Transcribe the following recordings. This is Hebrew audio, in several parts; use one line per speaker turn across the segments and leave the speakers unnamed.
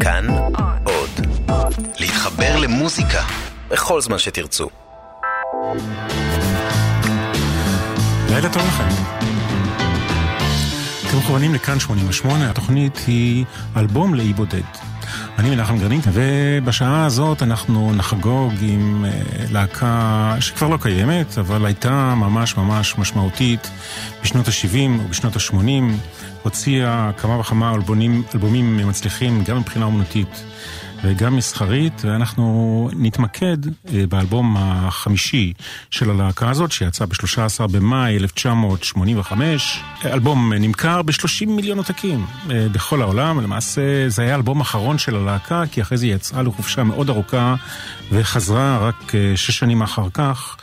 כאן עוד. להתחבר למוזיקה בכל זמן שתרצו.
לילה טוב לכם. אתם מכוונים לכאן 88, התוכנית היא אלבום לאי בודד. אני מנחם גרנית, ובשעה הזאת אנחנו נחגוג עם אה, להקה שכבר לא קיימת, אבל הייתה ממש ממש משמעותית בשנות ה-70 ובשנות ה-80. הוציאה כמה וכמה אלבומים, אלבומים מצליחים גם מבחינה אומנותית וגם מסחרית, ואנחנו נתמקד אה, באלבום החמישי של הלהקה הזאת, שיצא ב-13 במאי 1985. אלבום נמכר ב-30 מיליון עותקים אה, בכל העולם, למעשה זה היה האלבום האחרון של הלהקה, כי אחרי זה היא יצאה לחופשה מאוד ארוכה וחזרה רק אה, שש שנים אחר כך.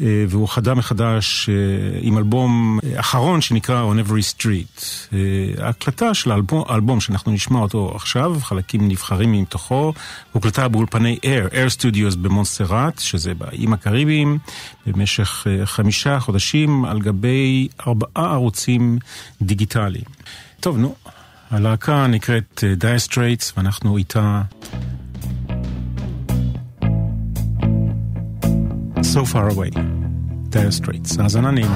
אה, והוא חדה מחדש אה, עם אלבום אחרון שנקרא On Every Street. אה, ההקלטה של האלבום, האלבום שאנחנו נשמע אותו עכשיו, חלקים נבחרים מתוכו, הוקלטה באולפני Air, Air Studios במונסרט, שזה באיים הקריביים, במשך חמישה חודשים על גבי ארבעה ערוצים דיגיטליים. טוב, נו, הלהקה נקראת Dire Straits ואנחנו איתה... So Far Away. Dire Straits. As anonym.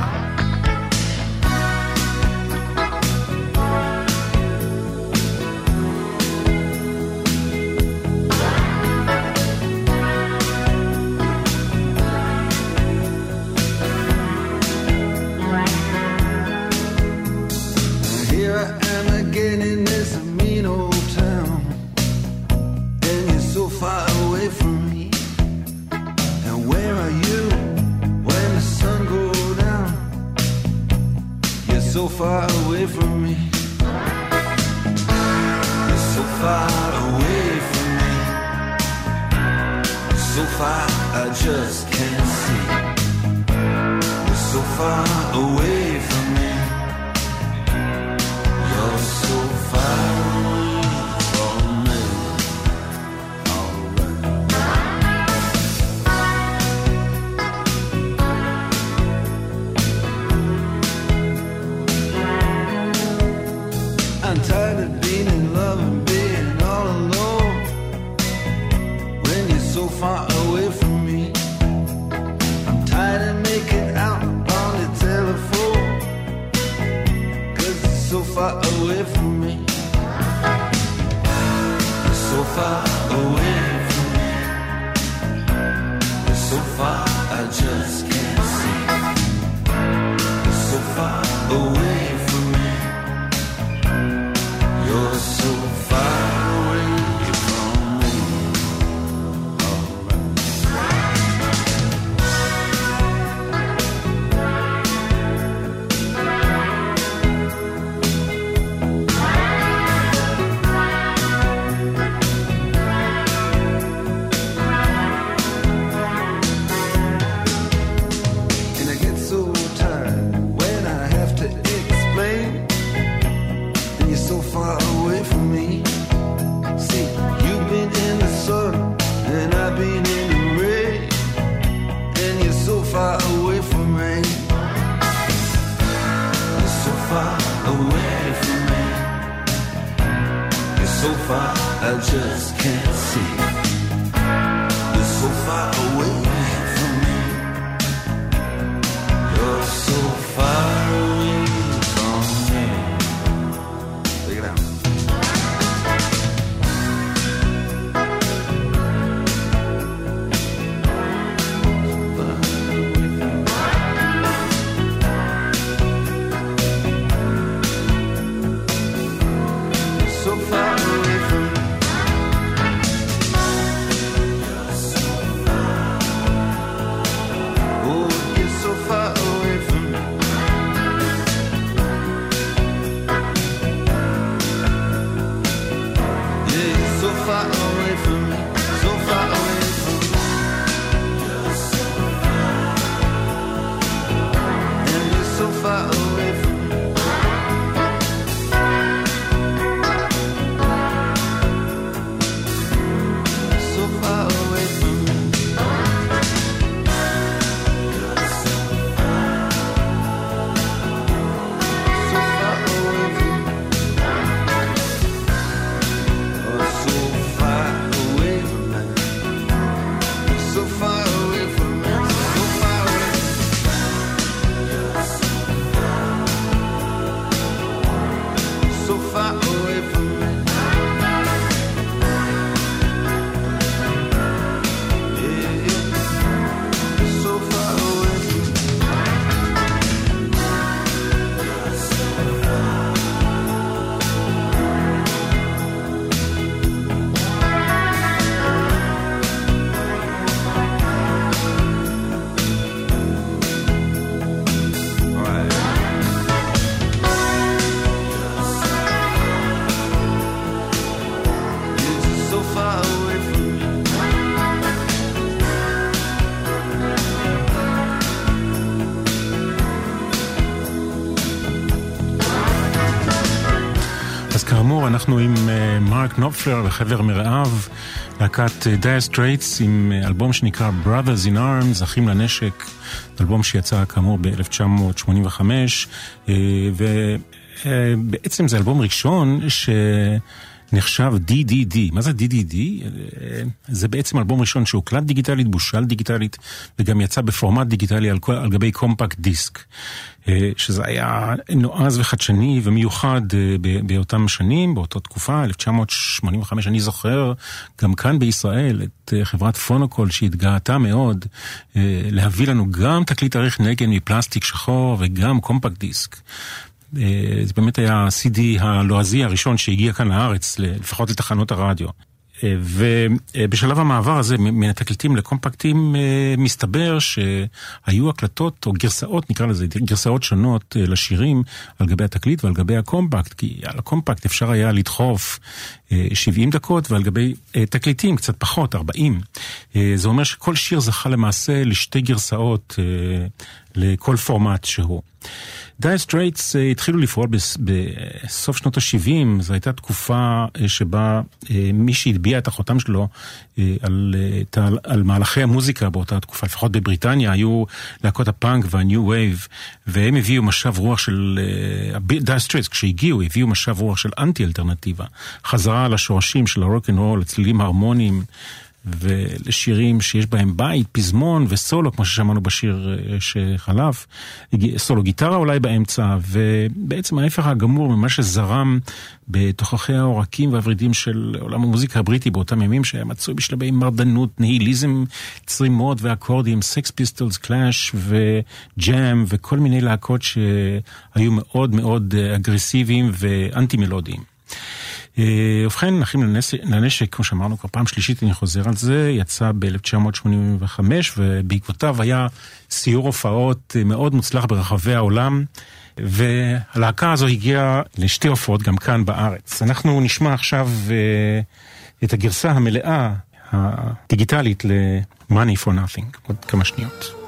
Here I am
again in this mean old so far away from me. You're so far away from me. So far, I just can't see. You're so far away. away from me. You're so far away from me. You're so far, I just can't see. You're so far away.
נופלר וחבר מרעיו, להקת דייר סטרייטס עם אלבום שנקרא Brothers in Arms, אחים לנשק, אלבום שיצא כאמור ב-1985, ובעצם זה אלבום ראשון ש... נחשב DDD. מה זה DDD? זה בעצם אלבום ראשון שהוקלט דיגיטלית, בושל דיגיטלית, וגם יצא בפורמט דיגיטלי על, על גבי קומפקט דיסק. אה, שזה היה נועז וחדשני ומיוחד אה, באותם שנים, באותה תקופה, 1985, אני זוכר גם כאן בישראל את אה, חברת פונוקול שהתגאתה מאוד להביא לנו גם תקליט אריך נגן מפלסטיק שחור וגם קומפקט דיסק. זה באמת היה ה-CD הלועזי הראשון שהגיע כאן לארץ, לפחות לתחנות הרדיו. ובשלב המעבר הזה מן התקליטים לקומפקטים אה, מסתבר שהיו הקלטות או גרסאות, נקרא לזה, גרסאות שונות אה, לשירים על גבי התקליט ועל גבי הקומפקט, כי על הקומפקט אפשר היה לדחוף 70 אה, דקות ועל גבי תקליטים קצת פחות, 40. זה אומר שכל שיר זכה למעשה לשתי גרסאות לכל פורמט שהוא. דייר סטרייטס אה, התחילו לפעול בסוף שנות ה-70, זו הייתה תקופה אה, שבה אה, מי שהטביע את החותם שלו על, על, מהלכי המוזיקה באותה תקופה, לפחות בבריטניה, היו להקות הפאנק וה new wave, והם הביאו משב רוח של, דייר סטרייטס, כשהגיעו, הביאו משב רוח של אנטי אלטרנטיבה, חזרה לשורשים של הרוק אנד רול, לצלילים הרמוניים. ולשירים שיש בהם בית, פזמון וסולו, כמו ששמענו בשיר אה, שחלף, סולו גיטרה אולי באמצע, ובעצם ההפך הגמור ממה שזרם בתוככי העורקים והוורידים של עולם המוזיקה הבריטי באותם ימים, שהיה מצוי בשלבי מרדנות, ניהיליזם, צרימות ואקורדים, סקס פיסטולס, קלאש וג'אם וכל מיני להקות שהיו מאוד מאוד אגרסיביים ואנטי מלודיים. אה, ובכן, אחים לנשק, כמו שאמרנו כבר פעם שלישית, אני חוזר על זה, יצא ב-1985, ובעקבותיו היה סיור הופעות מאוד מוצלח ברחבי העולם, והלהקה הזו הגיעה לשתי הופעות גם כאן בארץ. אנחנו נשמע עכשיו אה, את הגרסה המלאה, הדיגיטלית ל-Money for Nothing, עוד כמה שניות.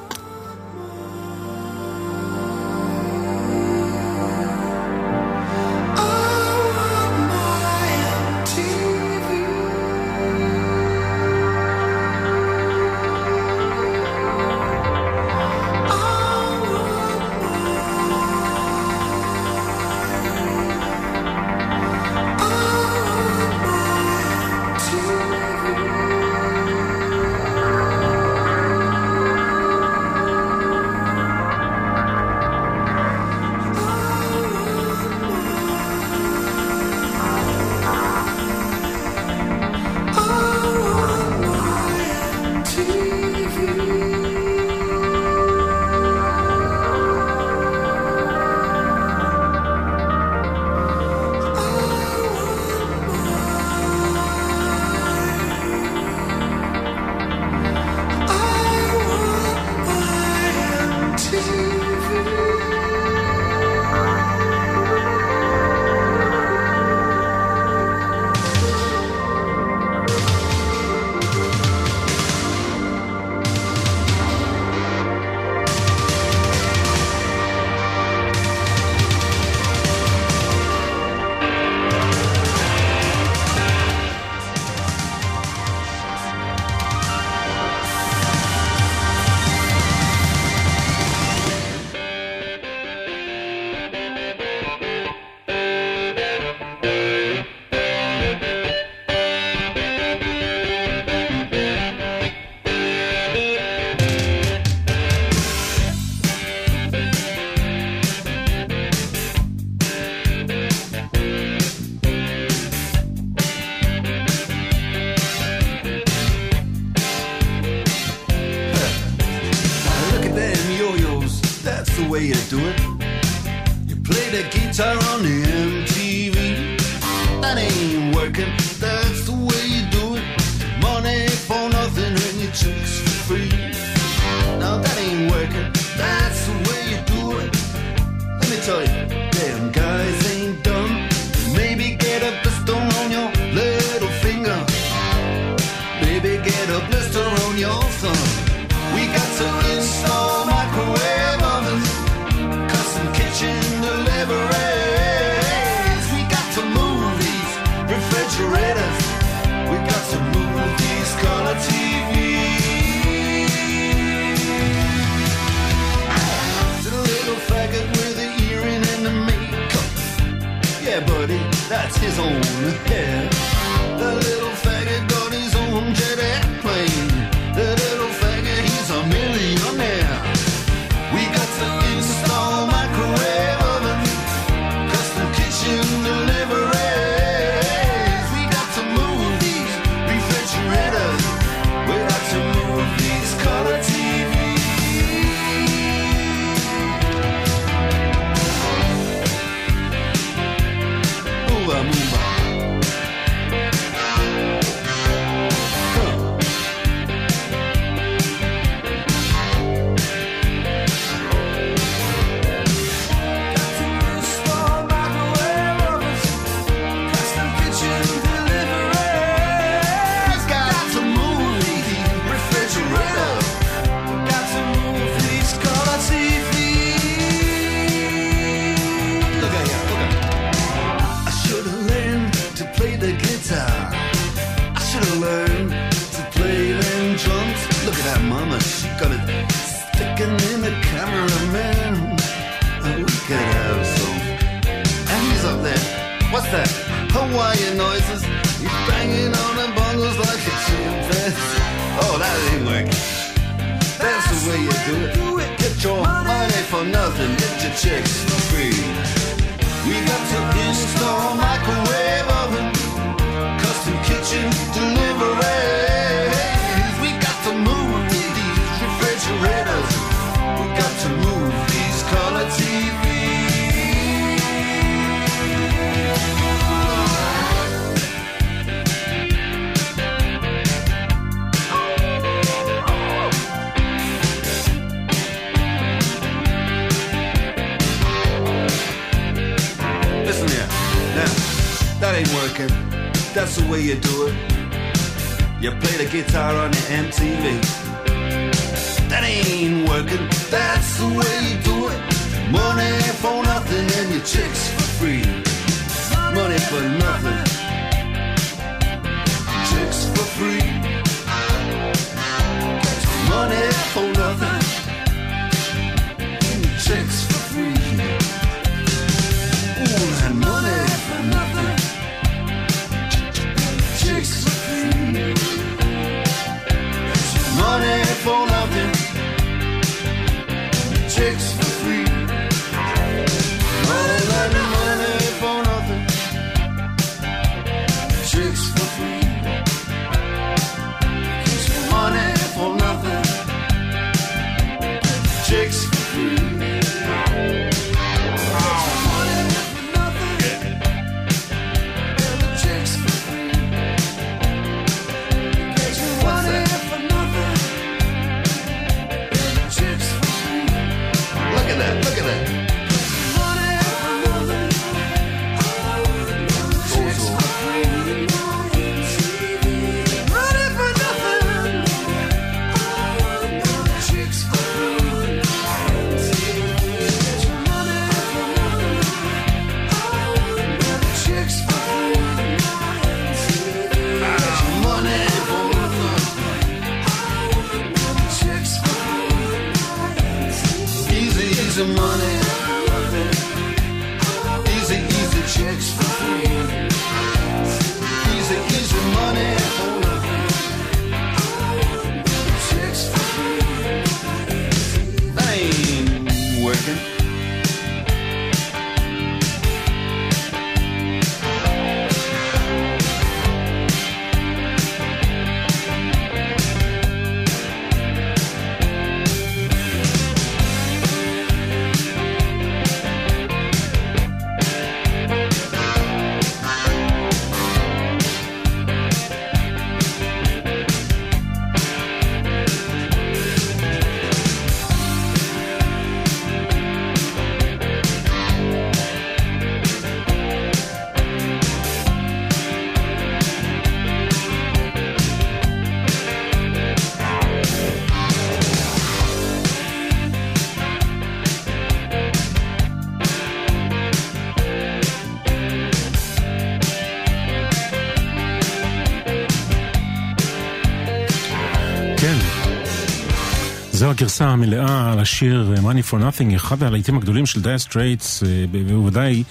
הגרסה המלאה על השיר אה, Money for Nothing, אחד הלהיטים הגדולים של דייר סטרייטס, אה, בוודאי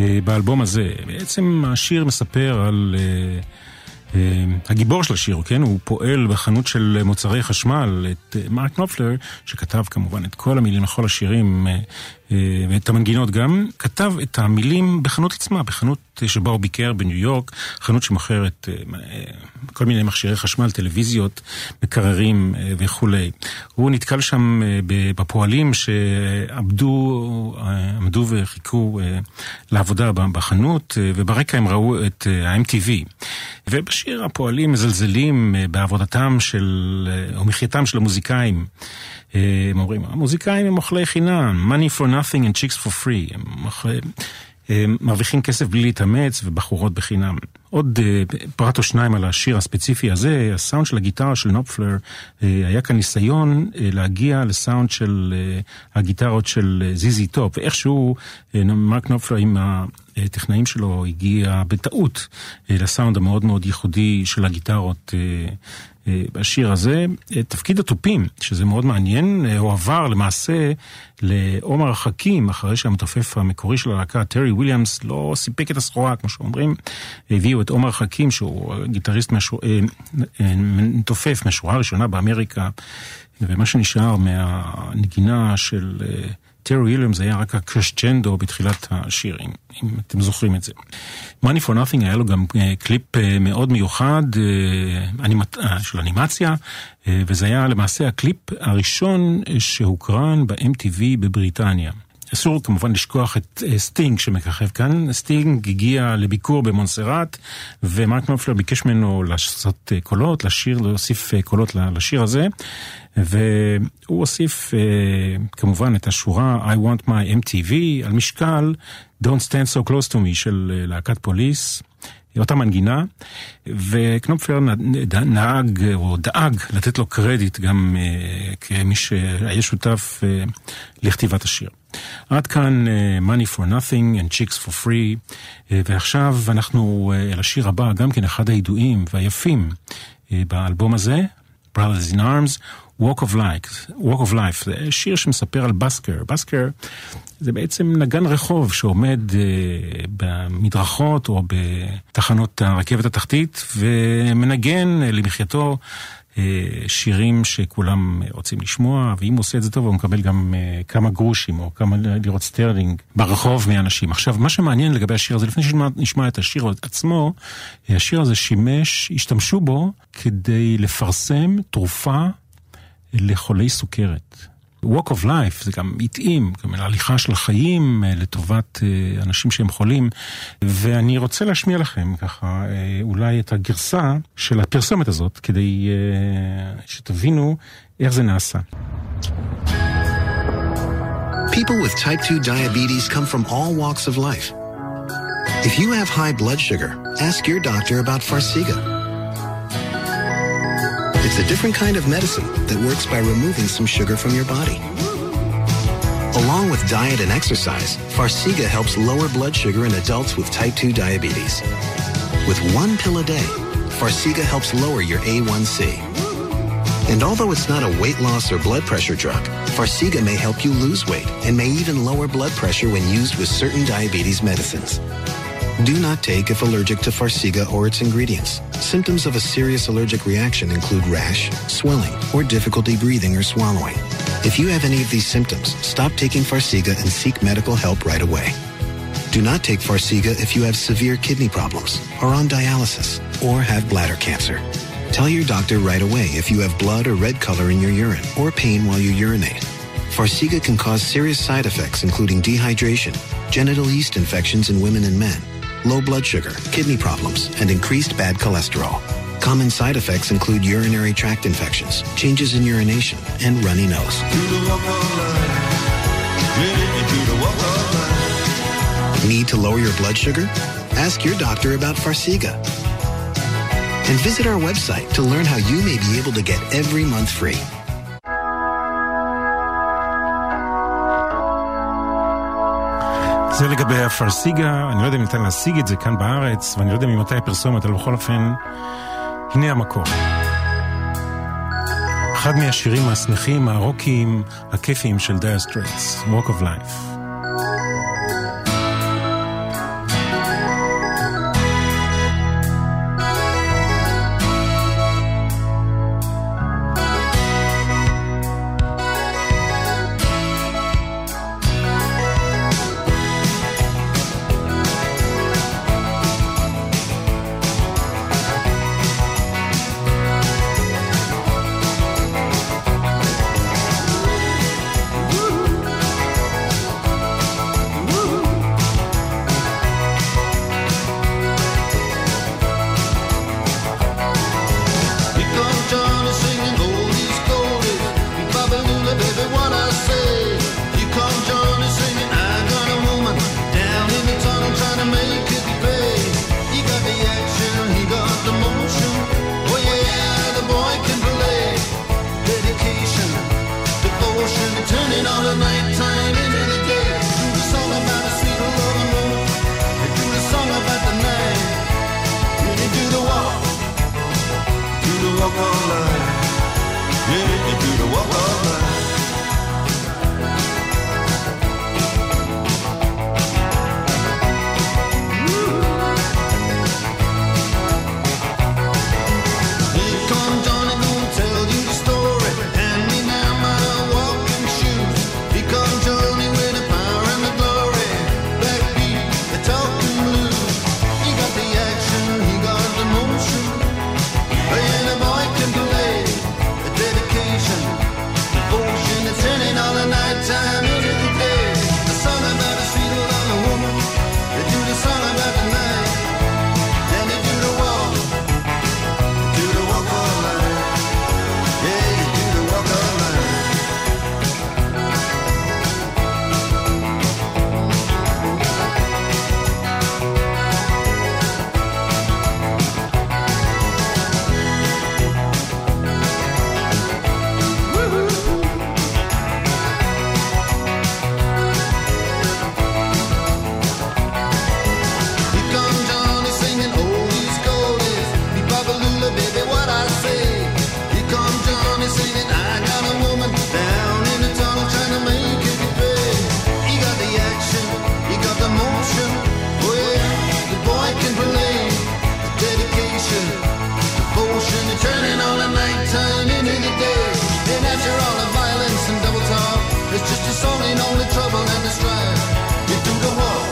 אה, באלבום הזה. בעצם השיר מספר על... הגיבור של השיר, כן? הוא פועל בחנות של מוצרי חשמל, את מרק נופלר, שכתב כמובן את כל המילים לכל השירים אה, ואת המנגינות גם, כתב את המילים בחנות עצמה, בחנות שבה הוא ביקר בניו יורק, חנות שמוכרת אה, כל מיני מכשירי חשמל, טלוויזיות, מקררים אה, וכולי. הוא נתקל שם בפועלים שעבדו, עמדו וחיכו לעבודה בחנות, וברקע הם ראו את ה-MTV. ובשיר הפועלים מזלזלים בעבודתם של, או מחייתם של המוזיקאים. הם אומרים, המוזיקאים הם אוכלי חינם, money for nothing and chicks for free. הם, אוכלי, הם מרוויחים כסף בלי להתאמץ ובחורות בחינם. עוד uh, פרט או שניים על השיר הספציפי הזה, הסאונד של הגיטרה של נופלר, uh, היה כאן ניסיון להגיע לסאונד של הגיטרות של זיזי טופ, ואיכשהו מרק נופלר עם הטכנאים שלו הגיע בטעות uh, לסאונד המאוד מאוד ייחודי של הגיטרות. Uh, בשיר הזה, תפקיד התופים, שזה מאוד מעניין, הועבר למעשה לעומר חכים, אחרי שהמתופף המקורי של הלהקה, טרי וויליאמס, לא סיפק את הסחורה, כמו שאומרים, הביאו את עומר חכים, שהוא גיטריסט משו... אה, אה, מתופף מהשורה הראשונה באמריקה, ומה שנשאר מהנגינה של אה, טרי וויליאמס היה רק הקרשצ'נדו בתחילת השיר, אם, אם אתם זוכרים את זה. Money for Nothing היה לו גם קליפ מאוד מיוחד אנימט... של אנימציה, וזה היה למעשה הקליפ הראשון שהוקרן ב-MTV בבריטניה. אסור כמובן לשכוח את סטינג שמככב כאן. סטינג הגיע לביקור במונסרט, ומרק נופלר ביקש ממנו לעשות קולות, לשיר, להוסיף קולות לשיר הזה, והוא הוסיף כמובן את השורה I want my MTV על משקל Don't stand so close to me של להקת פוליס. אותה מנגינה, וקנופלר נהג או דאג לתת לו קרדיט גם uh, כמי שהיה שותף לכתיבת השיר. עד כאן Money for Nothing and Chicks for Free, ועכשיו אנחנו uh, לשיר הבא, גם כן אחד הידועים והיפים באלבום הזה, Brothers in Arms, Walk of Life, Walk of Life, זה שיר שמספר על בסקר. בסקר זה בעצם נגן רחוב שעומד uh, במדרכות או בתחנות הרכבת התחתית ומנגן uh, למחייתו אה, שירים שכולם רוצים לשמוע, ואם הוא עושה את זה טוב הוא מקבל גם אה, כמה גרושים או כמה לירות סטרלינג ברחוב מאנשים. עכשיו, מה שמעניין לגבי השיר הזה, לפני שנשמע את השיר עצמו, השיר הזה שימש, השתמשו בו כדי לפרסם תרופה לחולי סוכרת. Walk of Life זה גם התאים, גם הליכה של החיים אה, לטובת אה, אנשים שהם חולים, ואני רוצה להשמיע לכם ככה אה, אולי את הגרסה של הפרסומת הזאת, כדי שתבינו איך זה נעשה.
People with type 2 diabetes come from all walks of life. If you have high blood sugar, ask your doctor about Farxiga. It's a different kind of medicine that works by removing some sugar from your body. Along with diet and exercise, Farxiga helps lower blood sugar in adults with type 2 diabetes. With one pill a day, Farxiga helps lower your A1C. And although it's not a weight loss or blood pressure drug, Farxiga may help you lose weight and may even lower blood pressure when used with certain diabetes medicines. Do not take if allergic to Farxiga or its ingredients. Symptoms of a serious allergic reaction include rash, swelling, or difficulty breathing or swallowing. If you have any of these symptoms, stop taking Farxiga and seek medical help right away. Do not take Farxiga if you have severe kidney problems, are on dialysis, or have bladder cancer. Tell your doctor right away if you have blood or red color in your urine or pain while you urinate. Farxiga can cause serious side effects including dehydration, genital yeast infections in women and men, low blood sugar, kidney problems, and increased bad cholesterol. Common side effects include urinary tract infections, changes in urination, and runny nose. Need to lower your blood sugar? Ask your doctor about Farxiga. And visit our website to learn how you may be able to get every month free.
זה לגבי הפרסיגה, אני לא יודע אם ניתן להשיג את זה כאן בארץ, ואני לא יודע ממתי הפרסומת, אבל בכל אופן, הנה המקור.
אחד מהשירים השמחים, הרוקיים, הכיפיים של דייר סטרייטס, Walk of Life. only trouble and the strife. You do the war.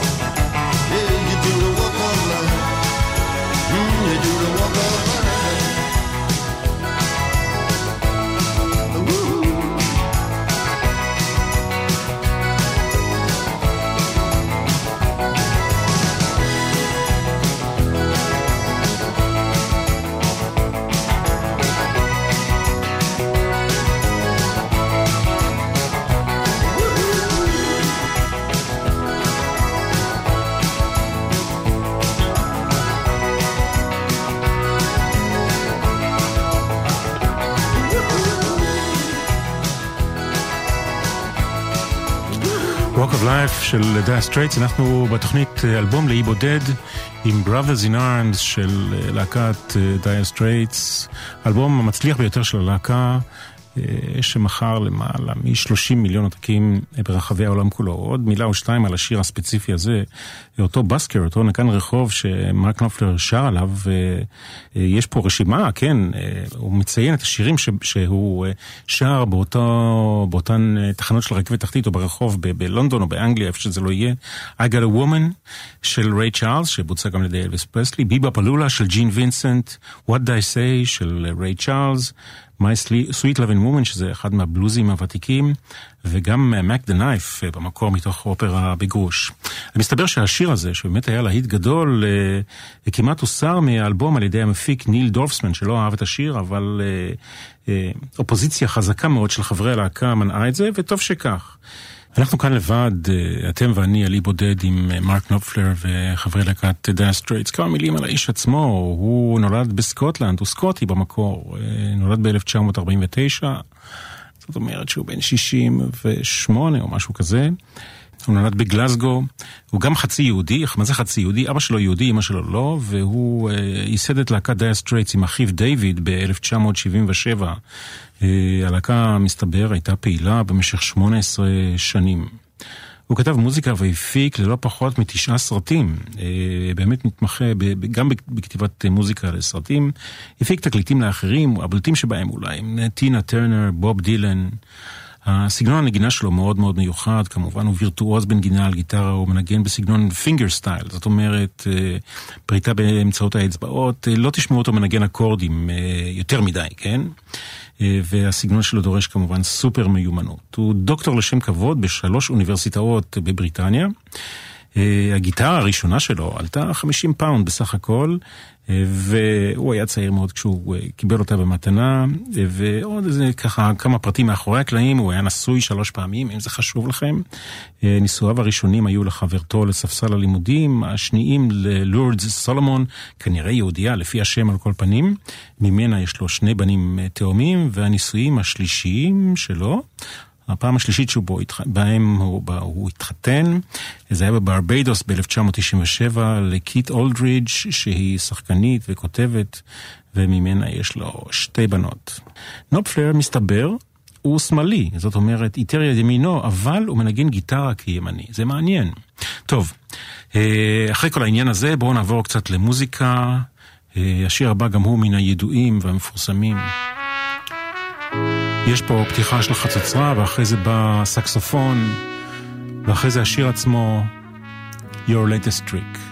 של Dire Straits, אנחנו בתוכנית אה, אלבום לאי בודד עם Brothers in Arms של אה, להקת Dire אה, Straits, אלבום המצליח ביותר של הלהקה. אה, שמכר למעלה מ-30 מיליון עותקים ברחבי העולם כולו. עוד מילה או שתיים על השיר הספציפי הזה, אותו busker, אותו נגן רחוב שמרק נופלר שר עליו, יש פה רשימה, כן, אה, הוא מציין את השירים שהוא אה, שר באותו, באותן תחנות של רכבת תחתית או ברחוב ב- בלונדון או באנגליה, איפה שזה לא יהיה. I got a woman של ריי צ'ארלס, שבוצע גם על ידי אלוויס פרסלי, ביבה פלולה של ג'ין וינסנט, What I say של ריי צ'ארלס. My Sweet Loving Woman, שזה אחד מהבלוזים הוותיקים, וגם Mac the Knife במקור מתוך אופרה בגרוש. מסתבר שהשיר הזה, שבאמת היה להיט גדול, אה, כמעט הוסר מהאלבום על ידי המפיק ניל דורפסמן, שלא אהב את השיר, אבל אה, אה, אופוזיציה חזקה מאוד של חברי הלהקה מנעה את זה, וטוב שכך. אנחנו כאן לבד, אה, אתם ואני, על אי בודד עם אה, מרק נופלר וחברי להקת Dire Straits. כמה מילים על האיש עצמו, הוא נולד בסקוטלנד, הוא סקוטי במקור, אה, נולד ב-1949, זאת אומרת שהוא בן 68 או משהו כזה.
הוא נולד בגלסגו, הוא גם חצי יהודי, מה זה חצי יהודי? אבא שלו יהודי, אמא שלו לא, והוא ייסד את להקת Dire Straits עם אחיו דיוויד ב-1977. אה, הלהקה, מסתבר, הייתה פעילה במשך 18 שנים. הוא כתב מוזיקה והפיק ללא פחות מתשעה סרטים. אה, באמת מתמחה גם בכתיבת מוזיקה לסרטים. הפיק תקליטים לאחרים, הבולטים שבהם אולי, טינה טרנר, בוב דילן. הסגנון הנגינה שלו מאוד מאוד מיוחד, כמובן הוא וירטואוז בנגינה על גיטרה, הוא מנגן בסגנון finger style, זאת אומרת, אה, פריטה באמצעות האצבעות, אה, לא תשמעו אותו מנגן אקורדים יותר מדי, כן? אה, והסגנון שלו דורש כמובן סופר מיומנות. הוא דוקטור לשם כבוד בשלוש אוניברסיטאות בבריטניה. אה, הגיטרה הראשונה שלו עלתה 50 pound בסך הכל, והוא היה צעיר מאוד כשהוא אה, קיבל אותה במתנה, ועוד איזה ככה כמה פרטים מאחורי הקלעים, הוא היה נשוי שלוש פעמים, אם זה חשוב לכם. אה, נישואיו הראשונים היו לחברתו לספסל הלימודים, השניים ללורדס סולומון, כנראה יהודייה לפי השם על כל פנים, ממנה יש לו שני בנים אה, תאומים, והנישואים השלישיים שלו. הפעם השלישית שבהם הוא, הוא התחתן, זה היה בברביידוס ב-1997 לקיט אולדרידג' שהיא שחקנית וכותבת, וממנה יש לו שתי בנות. נופפלר, מסתבר, הוא שמאלי, זאת אומרת, איטר יד ימינו, אבל הוא מנגן גיטרה כימני, זה מעניין. טוב, אה, אחרי כל העניין הזה, בואו נעבור קצת למוזיקה. אה, השיר הבא גם הוא מן הידועים והמפורסמים. יש פה פתיחה של חצוצרה, ואחרי זה בא סקסופון, ואחרי זה השיר עצמו, Your latest trick.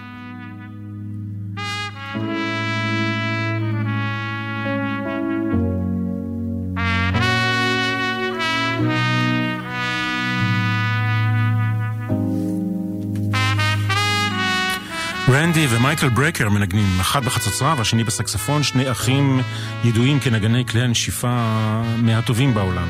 רנדי ומייקל ברקר מנגנים, אחד בחצוצרה והשני בסקספון, שני אחים ידועים כנגני כלי הנשיפה מהטובים בעולם.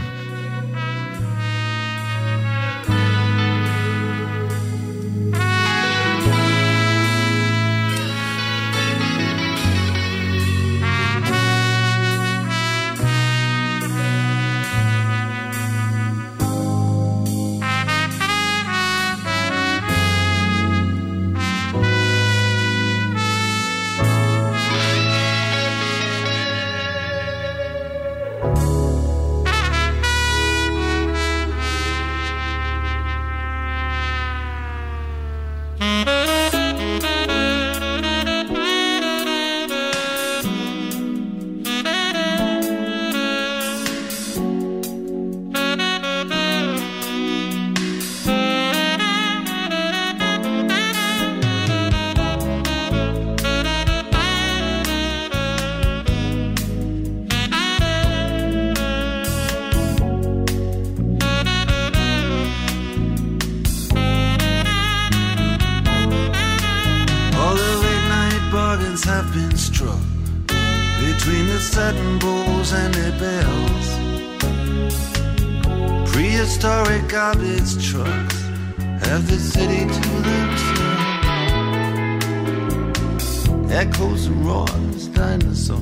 echoes and roars, dinosaurs.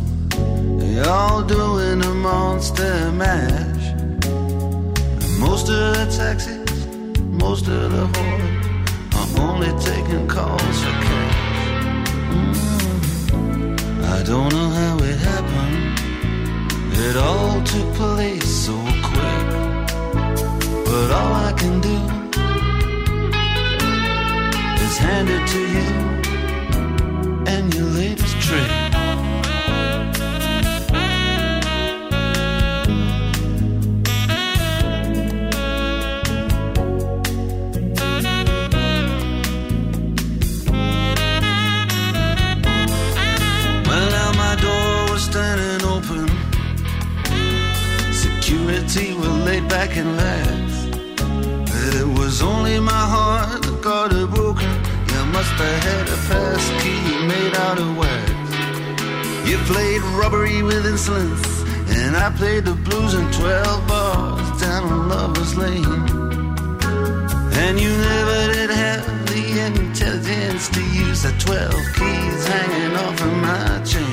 They all doing a monster mash. And most of the taxis, most of the whores are only taking calls for cash. Mm-hmm. I don't know how it happened. It all took place so quick. But all I can do is hand it to you and your latest trick. Well, now my door was standing open. Security were laid back and left. played rubbery with insolence, and I played the blues in 12 bars down on Lover's Lane. And you never did have the intelligence to use the 12 keys hanging off of my chain.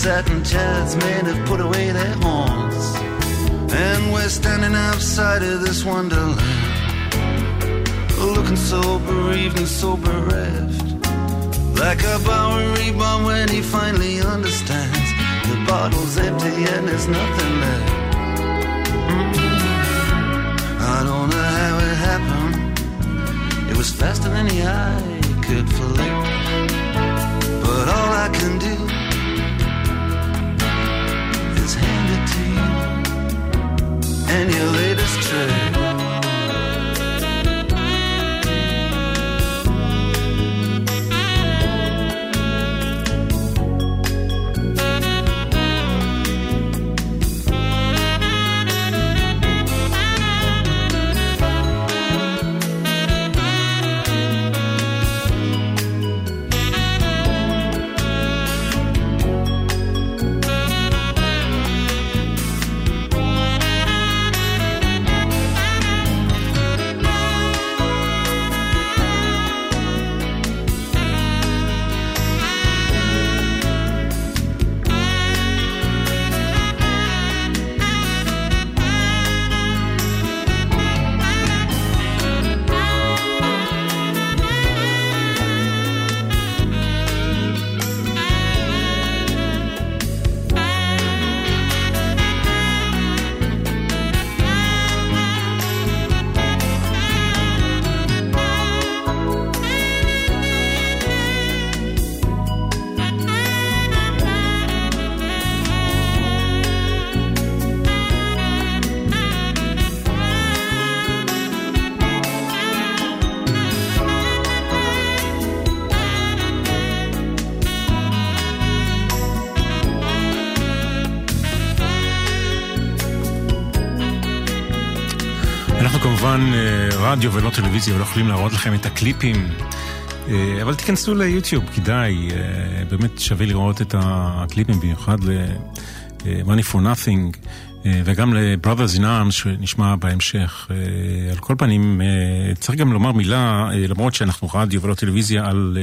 Satin chairs men have put away their horns. And we're standing outside of this wonderland. Looking so bereaved and so bereft. Like a Bowery bomb when he finally understands. The bottle's empty and there's nothing left. Mm-hmm. I don't know how it happened. It was faster than the eye could flick. But all I can do and your latest trick.
רדיו ולא טלוויזיה ולא יכולים להראות לכם את הקליפים, אה, אבל תיכנסו ליוטיוב, כדאי, אה, באמת שווה לראות את הקליפים, במיוחד ל-Money for Nothing. אה, וגם ל-Brothers in Arms שנשמע בהמשך. אה, על כל פנים, אה, צריך גם לומר מילה, למרות שאנחנו רדיו ולא טלוויזיה, על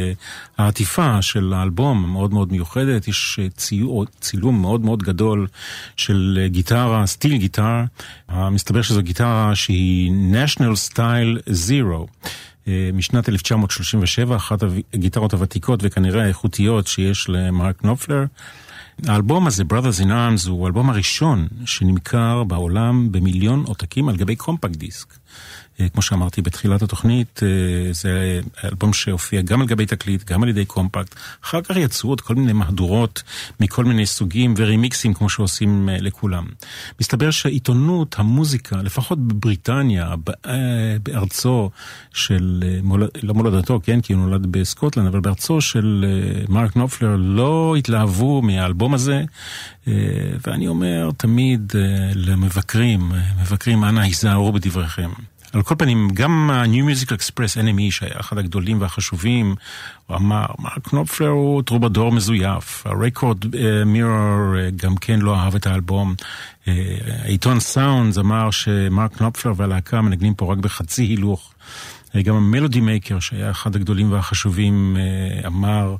העטיפה של האלבום המאוד מאוד מיוחדת. יש צילום מאוד מאוד גדול של גיטרה, סטיל גיטרה. מסתבר שזו גיטרה שהיא national style zero. משנת 1937, אחת הגיטרות הוותיקות וכנראה האיכותיות שיש למרק נופלר. האלבום הזה, Brothers in Arms, הוא האלבום הראשון שנמכר בעולם במיליון עותקים על גבי קומפקט דיסק. כמו שאמרתי בתחילת התוכנית, זה אלבום שהופיע גם על גבי תקליט, גם על ידי קומפקט. אחר כך יצאו עוד כל מיני מהדורות מכל מיני סוגים ורימיקסים כמו שעושים לכולם. מסתבר שהעיתונות, המוזיקה, לפחות בבריטניה, בארצו של, לא מולדתו, כן, כי הוא נולד בסקוטלנד, אבל בארצו של מרק נופלר לא התלהבו מהאלבום הזה, ואני אומר תמיד למבקרים, מבקרים, אנא היזהרו בדבריכם. על כל פנים, גם ה-New Musical Express, NME, שהיה אחד הגדולים והחשובים, הוא אמר, מרק נופלר הוא טרובדור מזויף. הרקורד מירור גם כן לא אהב את האלבום. העיתון סאונדס אמר שמרק נופלר והלהקה מנגנים פה רק בחצי הילוך. גם המלודי מייקר, שהיה אחד הגדולים והחשובים, אמר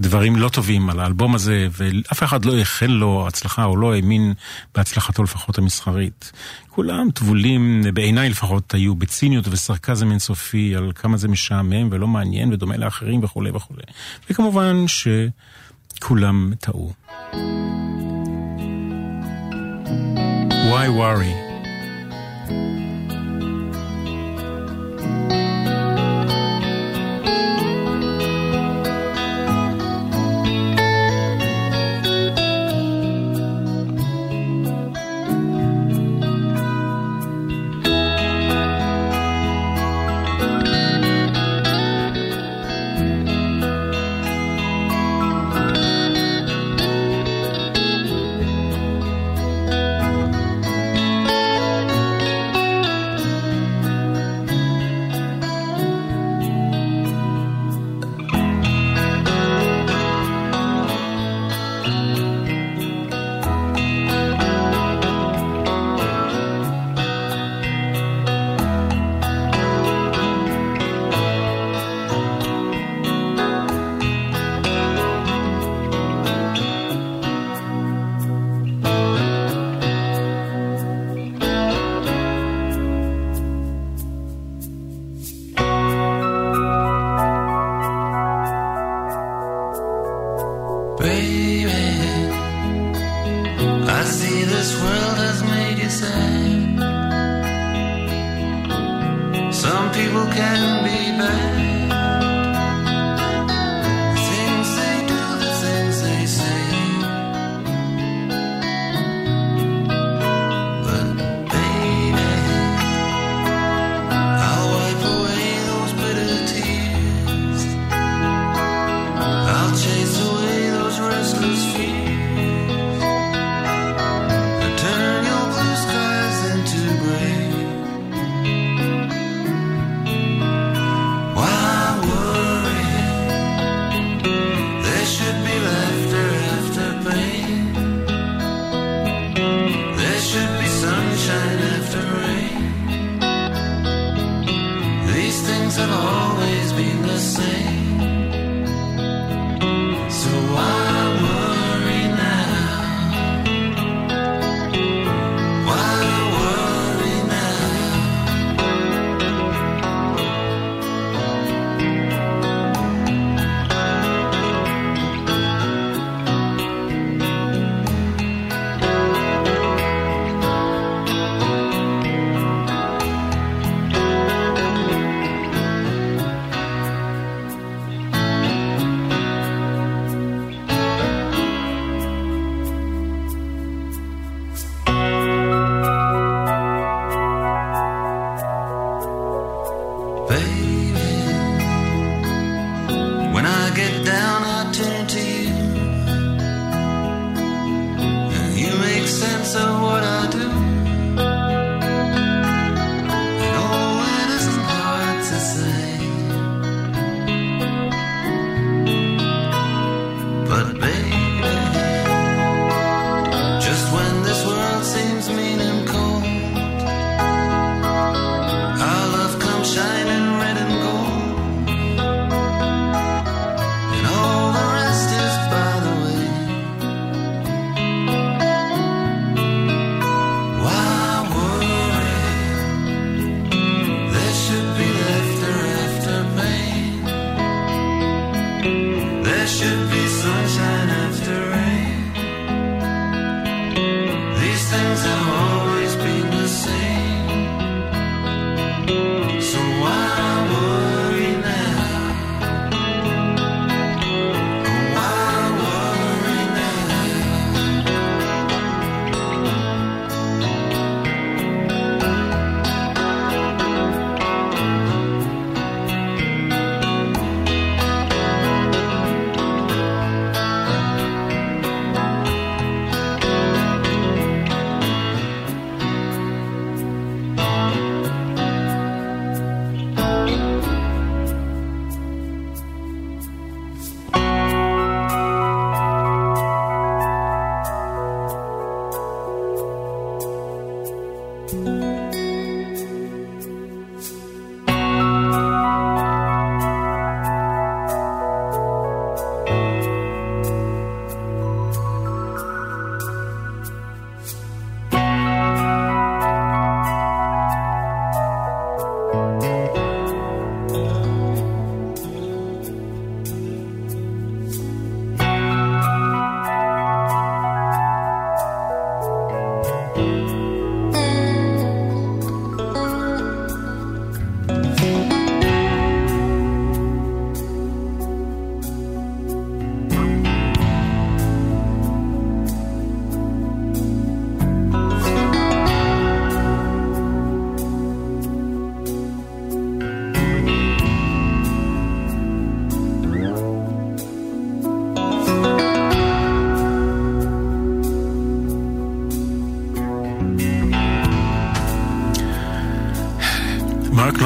דברים לא טובים על האלבום הזה, ואף אחד לא איחל לו הצלחה, או לא האמין בהצלחתו לפחות המסחרית. כולם טבולים, בעיניי לפחות, היו בציניות וסרקזם אינסופי על כמה זה משעמם ולא מעניין ודומה לאחרים וכולי וכולי. וכמובן שכולם טעו. Why worry?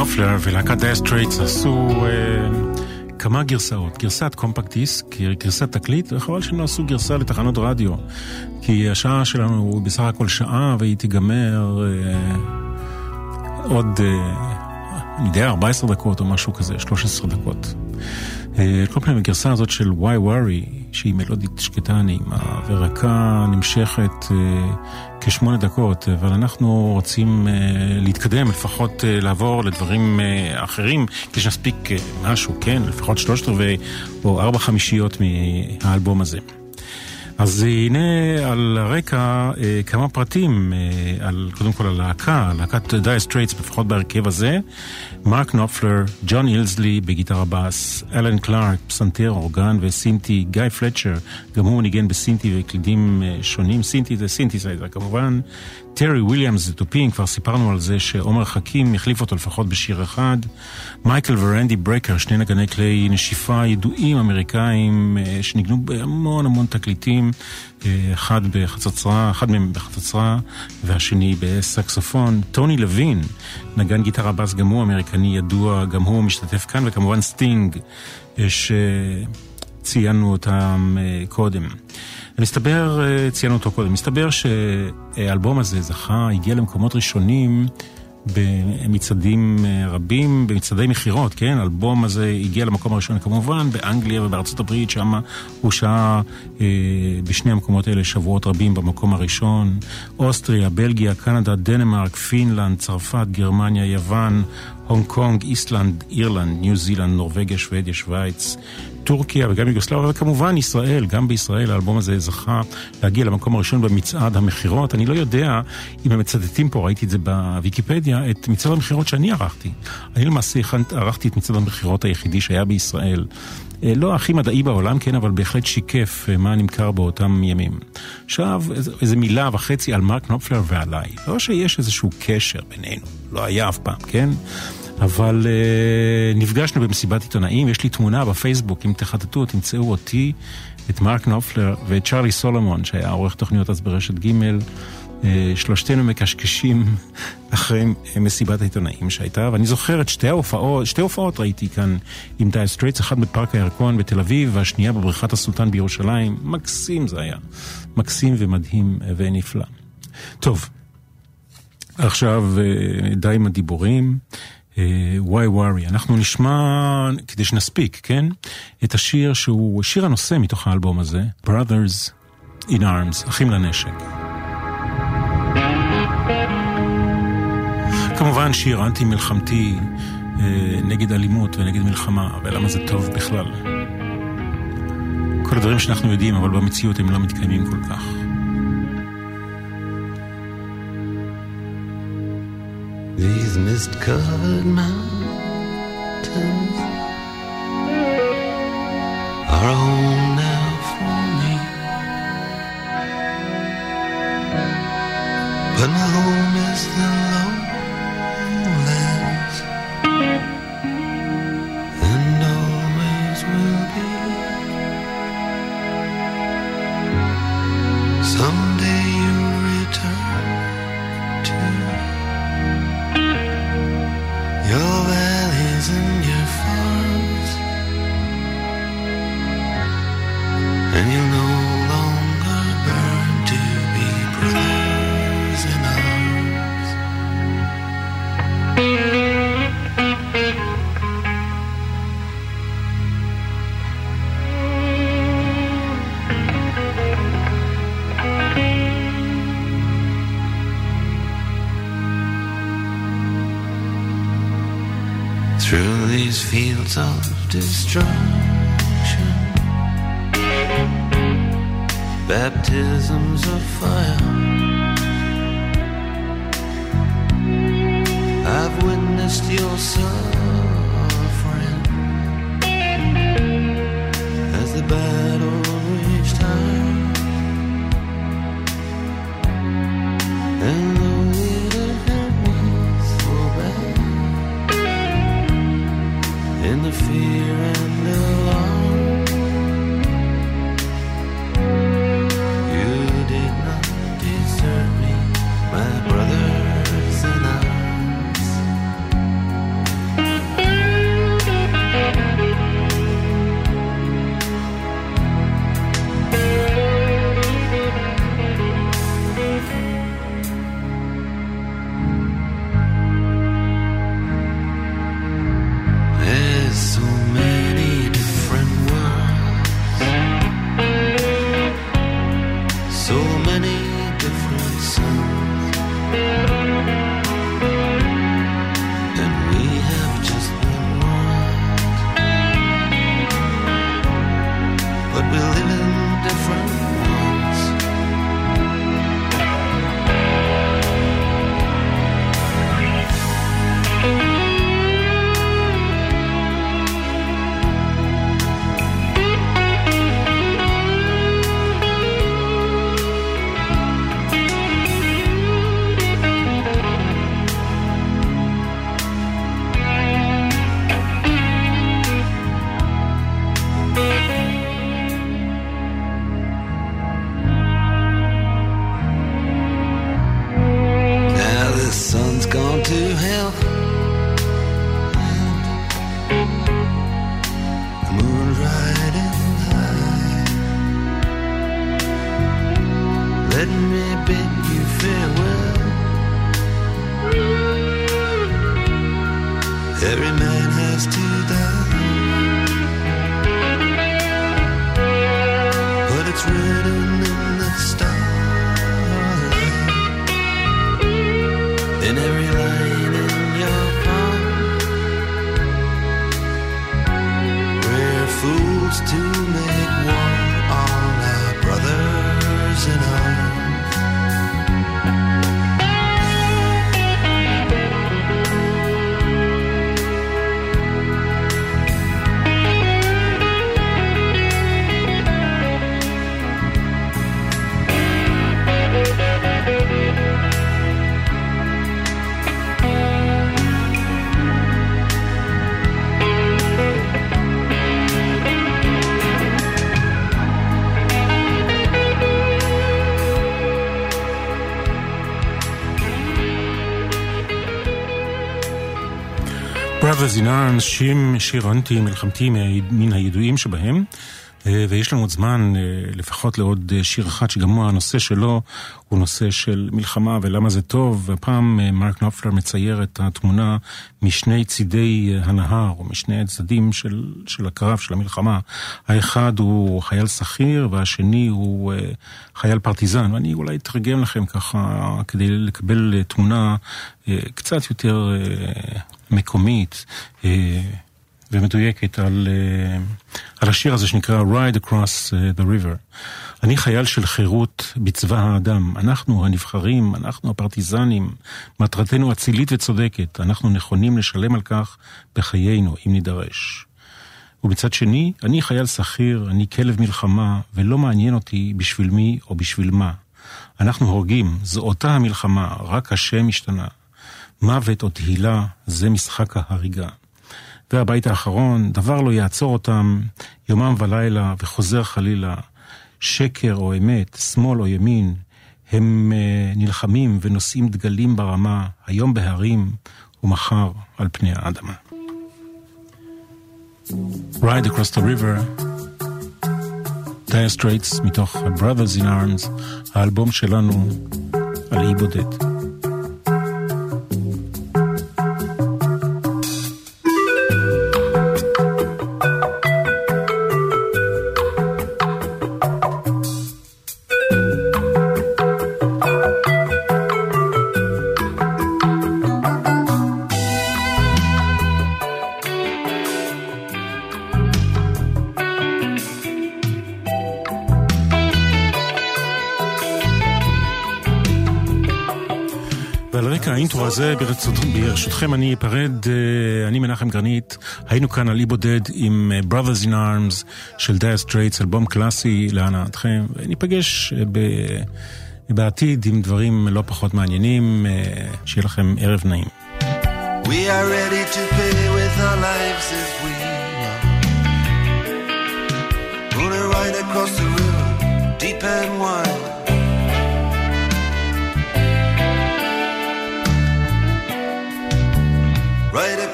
מרק נופלר ולהקת Dire Straits עשו אה, כמה גרסאות. גרסת קומפקט דיסק, גרסת תקליט, וחבל שהם לא עשו גרסה לתחנות רדיו. כי השעה שלנו הוא בסך הכל שעה, והיא תיגמר אה, עוד, אה, אני יודע, 14 דקות או משהו כזה, 13 דקות. אה, כל פעם הגרסה הזאת של Why Worry, שהיא מלודית שקטה נעימה ורכה נמשכת אה, כשמונה דקות, אבל אנחנו רוצים אה, להתקדם, לפחות אה, לעבור לדברים אחרים, כשנספיק אה, משהו, כן, לפחות שלושת רבעי או ארבע חמישיות מהאלבום הזה. אז הנה על הרקע אה, כמה פרטים, אה, על, קודם כל הלהקה, להקת Dire Straits, לפחות בהרכב הזה, מרק נופלר, ג'ון אילזלי בגיטרה בס, אלן קלארק, פסנתר, אורגן וסינטי, גיא פלצ'ר, גם הוא ניגן בסינטי וקלידים אה, שונים, סינטי זה סינתסייזר כמובן, טרי וויליאמס זה תופין, כבר סיפרנו על זה שעומר חכים החליף אותו לפחות בשיר אחד. מייקל ורנדי ברקר, שני נגני כלי נשיפה ידועים אמריקאים אה, שניגנו בהמון המון תקליטים, אה, אחד בחצוצרה, אחד מהם בחצוצרה והשני בסקסופון. טוני לוין, נגן גיטרה בס, גם הוא אמריקני ידוע, גם הוא משתתף כאן, וכמובן סטינג, אה, שציינו אותם קודם. ומסתבר, אה, ציינו אותו קודם, מסתבר שהאלבום הזה זכה, הגיע למקומות ראשונים במצעדים אה, רבים, במצעדי מכירות, כן? האלבום הזה הגיע למקום הראשון כמובן באנגליה ובארצות הברית, שם הוא שהה אה, בשני המקומות האלה שבועות רבים במקום הראשון. אוסטריה, בלגיה, קנדה, דנמרק, פינלנד, צרפת, גרמניה, יוון, הונג קונג, איסלנד, אירלנד, ניו זילנד, נורבגיה, שוודיה, שווייץ, טורקיה וגם יוגוסלביה, וכמובן ישראל, גם בישראל האלבום הזה זכה להגיע למקום הראשון במצעד המכירות. אני לא יודע אם הם מצטטים פה, ראיתי את זה בוויקיפדיה, את מצעד המכירות שאני ערכתי. אני למעשה ערכתי את מצעד המכירות היחידי שהיה בישראל. אה, לא הכי מדעי בעולם, כן, אבל בהחלט שיקף אה, מה נמכר באותם ימים. עכשיו, איזה מילה וחצי על מרק נופלר ועליי. לא שיש איזשהו קשר בינינו, לא היה אף פעם, כן? אבל אה, נפגשנו במסיבת עיתונאים, יש לי תמונה בפייסבוק, אם תחטטו, תמצאו אותי, את מרק נופלר ואת צ'רלי סולומון, שהיה עורך תוכניות אז ברשת ג', אה, שלושתנו מקשקשים אחרי מסיבת העיתונאים שהייתה, ואני זוכר את שתי ההופעות, שתי הופעות ראיתי כאן עם Dire Straits, אחת בפארק הירקון בתל אביב, והשנייה בבריכת הסולטן בירושלים. מקסים זה היה. מקסים ומדהים ונפלא. טוב, עכשיו uh, די עם הדיבורים. וואי uh, ווארי. אנחנו נשמע, כדי שנספיק, כן? את השיר שהוא שיר הנושא מתוך האלבום הזה, Brothers in Arms, אחים לנשק. כמובן שיר אנטי מלחמתי uh, נגד אלימות ונגד מלחמה, ולמה זה טוב בכלל. כל הדברים שאנחנו יודעים, אבל במציאות הם לא מתקיימים כל כך.
These mist-covered mountains are home now for me. But my home is the lowlands, baptisms of fire. In Arms,
שיר, אנטי מלחמתי מן הידועים שבהם, אה, ויש לנו עוד זמן אה, לפחות לעוד אה, שיר אחד שגם הוא הנושא שלו הוא נושא של מלחמה ולמה זה טוב, והפעם אה, מרק נופלר מצייר את התמונה משני צידי הנהר או משני הצדדים של, של הקרב, של המלחמה. האחד הוא חייל שכיר והשני הוא חייל פרטיזן, ואני אולי אתרגם לכם ככה כדי לקבל תמונה קצת יותר מקומית אה, ומדויקת על, אה, על השיר הזה שנקרא Ride Across אה, the River. אני חייל של חירות בצבא האדם. אנחנו הנבחרים, אנחנו הפרטיזנים, מטרתנו אצילית וצודקת. אנחנו נכונים לשלם על כך בחיינו, אם נידרש. ומצד שני, אני חייל שכיר, אני כלב מלחמה, ולא מעניין אותי בשביל מי או בשביל מה. אנחנו הורגים, זו אותה המלחמה, רק השם השתנה. מוות או תהילה, זה משחק ההריגה. והבית האחרון, דבר לא יעצור אותם, יומם ולילה, וחוזר חלילה. שקר או אמת, שמאל או ימין, הם uh, נלחמים ונושאים דגלים ברמה, היום בהרים ומחר על פני האדמה. Ride Across the River, דייר סטרייטס מתוך Brothers in Arms, האלבום שלנו על אי בודד. ברשותכם אני אפרד, אה, אני מנחם גרנית, היינו כאן על אי בודד עם אה, Brothers in Arms של Dire Straits, אלבום קלאסי להנאתכם, וניפגש אה, ב- בעתיד עם דברים לא פחות מעניינים, שיהיה לכם ערב נעים.
We are ready to pay with our lives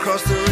across the